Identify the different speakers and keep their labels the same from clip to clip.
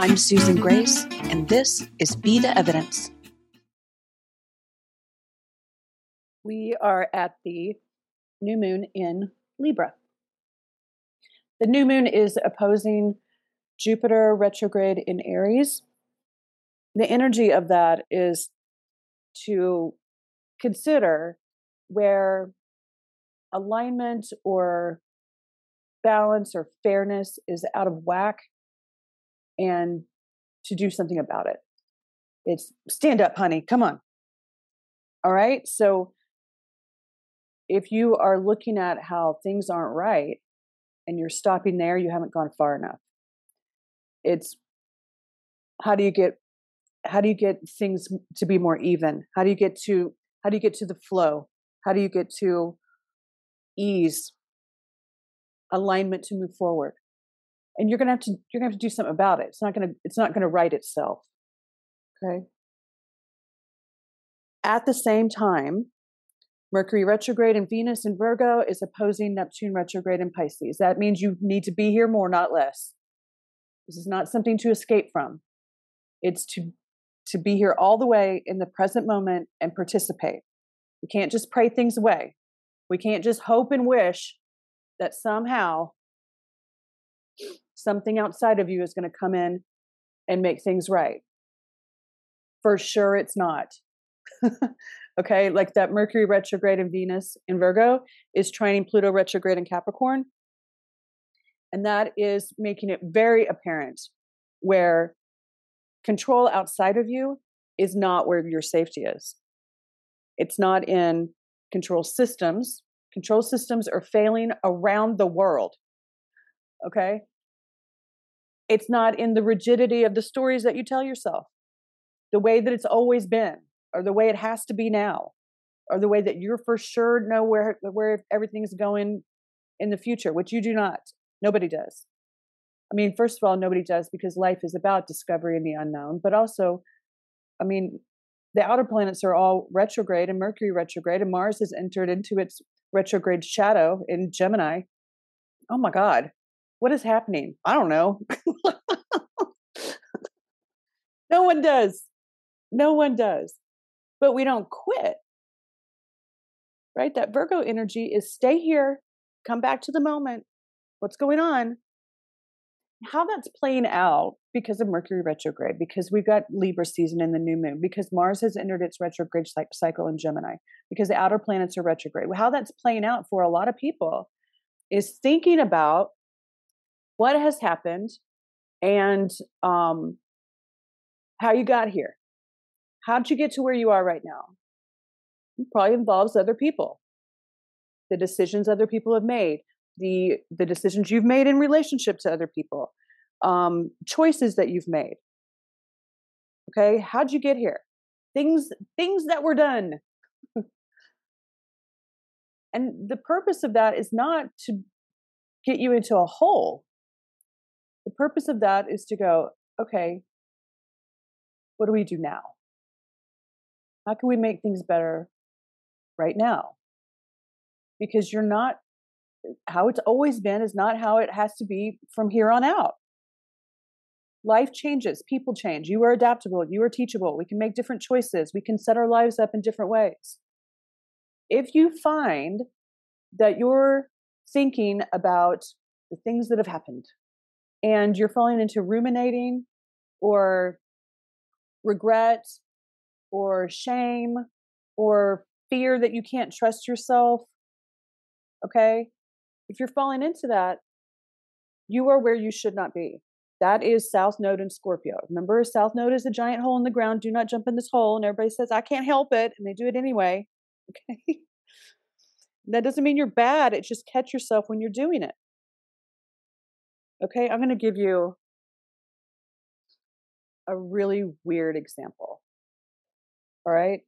Speaker 1: I'm Susan Grace, and this is Be the Evidence. We are at the new moon in Libra. The new moon is opposing Jupiter retrograde in Aries. The energy of that is to consider where alignment or balance or fairness is out of whack and to do something about it. It's stand up, honey. Come on. All right. So if you are looking at how things aren't right and you're stopping there, you haven't gone far enough. It's how do you get how do you get things to be more even? How do you get to how do you get to the flow? How do you get to ease, alignment to move forward? And you're gonna have to you're gonna have to do something about it. It's not gonna it's not gonna write itself. Okay. At the same time, Mercury retrograde in Venus in Virgo is opposing Neptune retrograde in Pisces. That means you need to be here more, not less. This is not something to escape from. It's to to be here all the way in the present moment and participate. We can't just pray things away. We can't just hope and wish that somehow something outside of you is going to come in and make things right. For sure, it's not. okay, like that Mercury retrograde in Venus in Virgo is trining Pluto retrograde in Capricorn. And that is making it very apparent where control outside of you is not where your safety is. It's not in control systems. Control systems are failing around the world. Okay? It's not in the rigidity of the stories that you tell yourself, the way that it's always been, or the way it has to be now, or the way that you're for sure know where where everything's going in the future, which you do not. Nobody does. I mean, first of all, nobody does because life is about discovery in the unknown, but also, I mean, the outer planets are all retrograde and Mercury retrograde, and Mars has entered into its retrograde shadow in Gemini. Oh my God, what is happening? I don't know. no one does. No one does. But we don't quit. Right? That Virgo energy is stay here, come back to the moment. What's going on? how that's playing out because of Mercury retrograde, because we've got Libra season in the new moon, because Mars has entered its retrograde cycle in Gemini, because the outer planets are retrograde. How that's playing out for a lot of people is thinking about what has happened and um, how you got here. How'd you get to where you are right now? It probably involves other people, the decisions other people have made, the the decisions you've made in relationship to other people um, choices that you've made. Okay how'd you get here? Things things that were done. And the purpose of that is not to get you into a hole. The purpose of that is to go okay what do we do now how can we make things better right now because you're not how it's always been is not how it has to be from here on out. Life changes, people change. You are adaptable, you are teachable. We can make different choices, we can set our lives up in different ways. If you find that you're thinking about the things that have happened and you're falling into ruminating or regret or shame or fear that you can't trust yourself, okay? If you're falling into that, you are where you should not be. That is South Node in Scorpio. Remember, South Node is a giant hole in the ground. Do not jump in this hole. And everybody says, I can't help it. And they do it anyway. Okay. that doesn't mean you're bad. It's just catch yourself when you're doing it. Okay. I'm going to give you a really weird example. All right.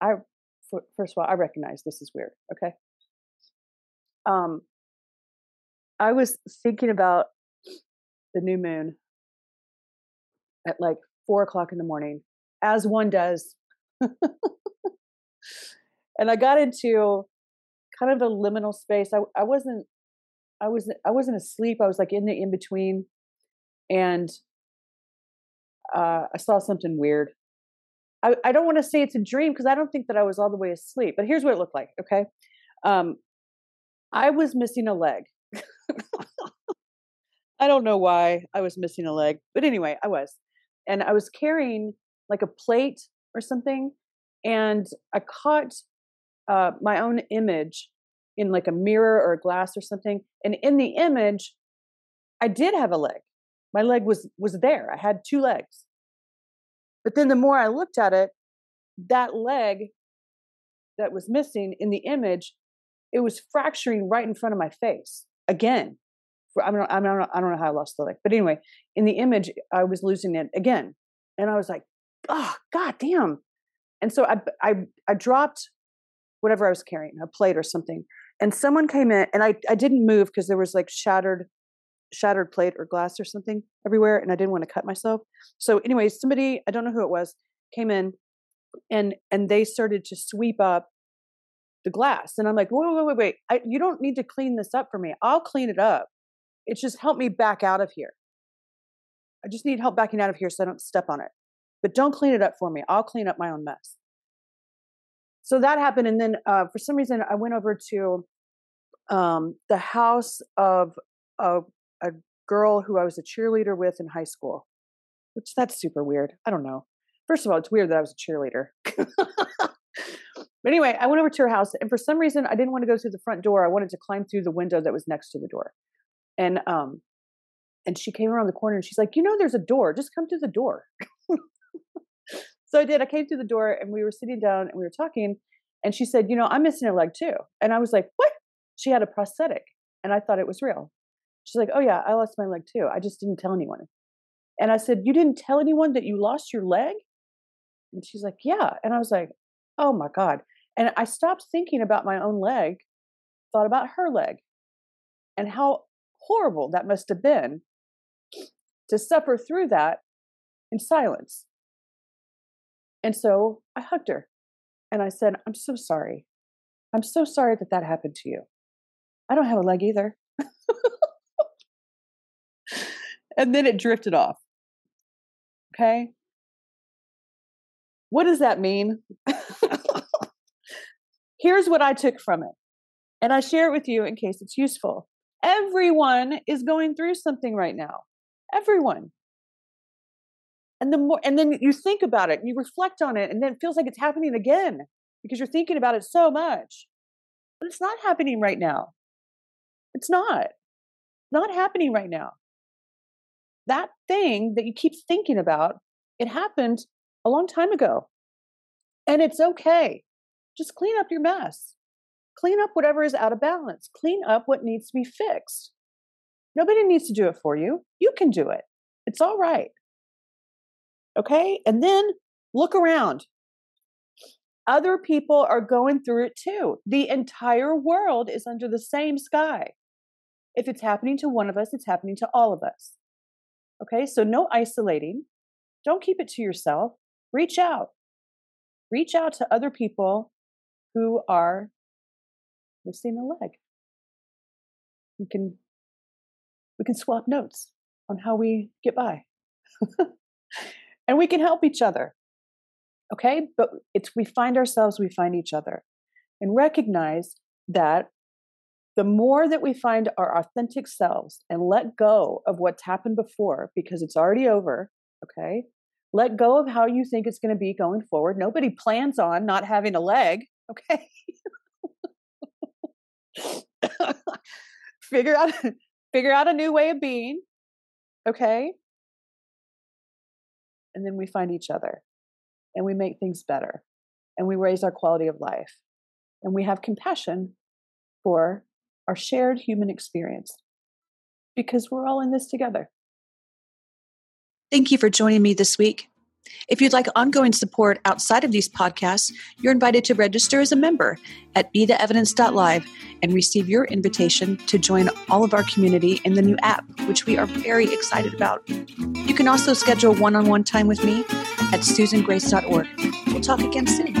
Speaker 1: I, first of all, I recognize this is weird. Okay um, I was thinking about the new moon at like four o'clock in the morning, as one does. and I got into kind of a liminal space. I, I wasn't, I wasn't, I wasn't asleep. I was like in the in between, and uh, I saw something weird. I, I don't want to say it's a dream because I don't think that I was all the way asleep. But here's what it looked like. Okay, um, I was missing a leg. I don't know why I was missing a leg, but anyway, I was, and I was carrying like a plate or something, and I caught uh, my own image in like a mirror or a glass or something, and in the image, I did have a leg. My leg was was there. I had two legs. But then the more I looked at it, that leg that was missing in the image, it was fracturing right in front of my face again. I don't, I don't, I don't know how I lost the leg, but anyway, in the image, I was losing it again, and I was like, "Oh, god damn!" And so I, I, I dropped whatever I was carrying, a plate or something, and someone came in, and I, I didn't move because there was like shattered shattered plate or glass or something everywhere and I didn't want to cut myself. So anyway, somebody, I don't know who it was, came in and and they started to sweep up the glass. And I'm like, wait, wait, wait, wait. I, you don't need to clean this up for me. I'll clean it up. It's just help me back out of here. I just need help backing out of here so I don't step on it. But don't clean it up for me. I'll clean up my own mess. So that happened. And then uh, for some reason, I went over to um, the house of a a girl who I was a cheerleader with in high school, which that's super weird. I don't know. First of all, it's weird that I was a cheerleader. but anyway, I went over to her house, and for some reason, I didn't want to go through the front door. I wanted to climb through the window that was next to the door. And um, and she came around the corner, and she's like, "You know, there's a door. Just come through the door." so I did. I came through the door, and we were sitting down, and we were talking. And she said, "You know, I'm missing a leg too." And I was like, "What?" She had a prosthetic, and I thought it was real. She's like, Oh, yeah, I lost my leg too. I just didn't tell anyone. And I said, You didn't tell anyone that you lost your leg? And she's like, Yeah. And I was like, Oh my God. And I stopped thinking about my own leg, thought about her leg and how horrible that must have been to suffer through that in silence. And so I hugged her and I said, I'm so sorry. I'm so sorry that that happened to you. I don't have a leg either. and then it drifted off. Okay. What does that mean? Here's what I took from it, and I share it with you in case it's useful. Everyone is going through something right now. Everyone. And the more and then you think about it and you reflect on it and then it feels like it's happening again because you're thinking about it so much. But it's not happening right now. It's not. Not happening right now that thing that you keep thinking about, it happened a long time ago. And it's okay. Just clean up your mess. Clean up whatever is out of balance. Clean up what needs to be fixed. Nobody needs to do it for you. You can do it. It's all right. Okay? And then look around. Other people are going through it too. The entire world is under the same sky. If it's happening to one of us, it's happening to all of us. Okay, so no isolating. Don't keep it to yourself. Reach out. Reach out to other people who are missing a leg. We can we can swap notes on how we get by. and we can help each other. Okay? But it's we find ourselves, we find each other. And recognize that the more that we find our authentic selves and let go of what's happened before because it's already over, okay? Let go of how you think it's going to be going forward. Nobody plans on not having a leg, okay? figure out figure out a new way of being, okay? And then we find each other and we make things better and we raise our quality of life and we have compassion for our shared human experience because we're all in this together.
Speaker 2: Thank you for joining me this week. If you'd like ongoing support outside of these podcasts, you're invited to register as a member at betheevidence.live and receive your invitation to join all of our community in the new app, which we are very excited about. You can also schedule one on one time with me at susangrace.org. We'll talk again soon.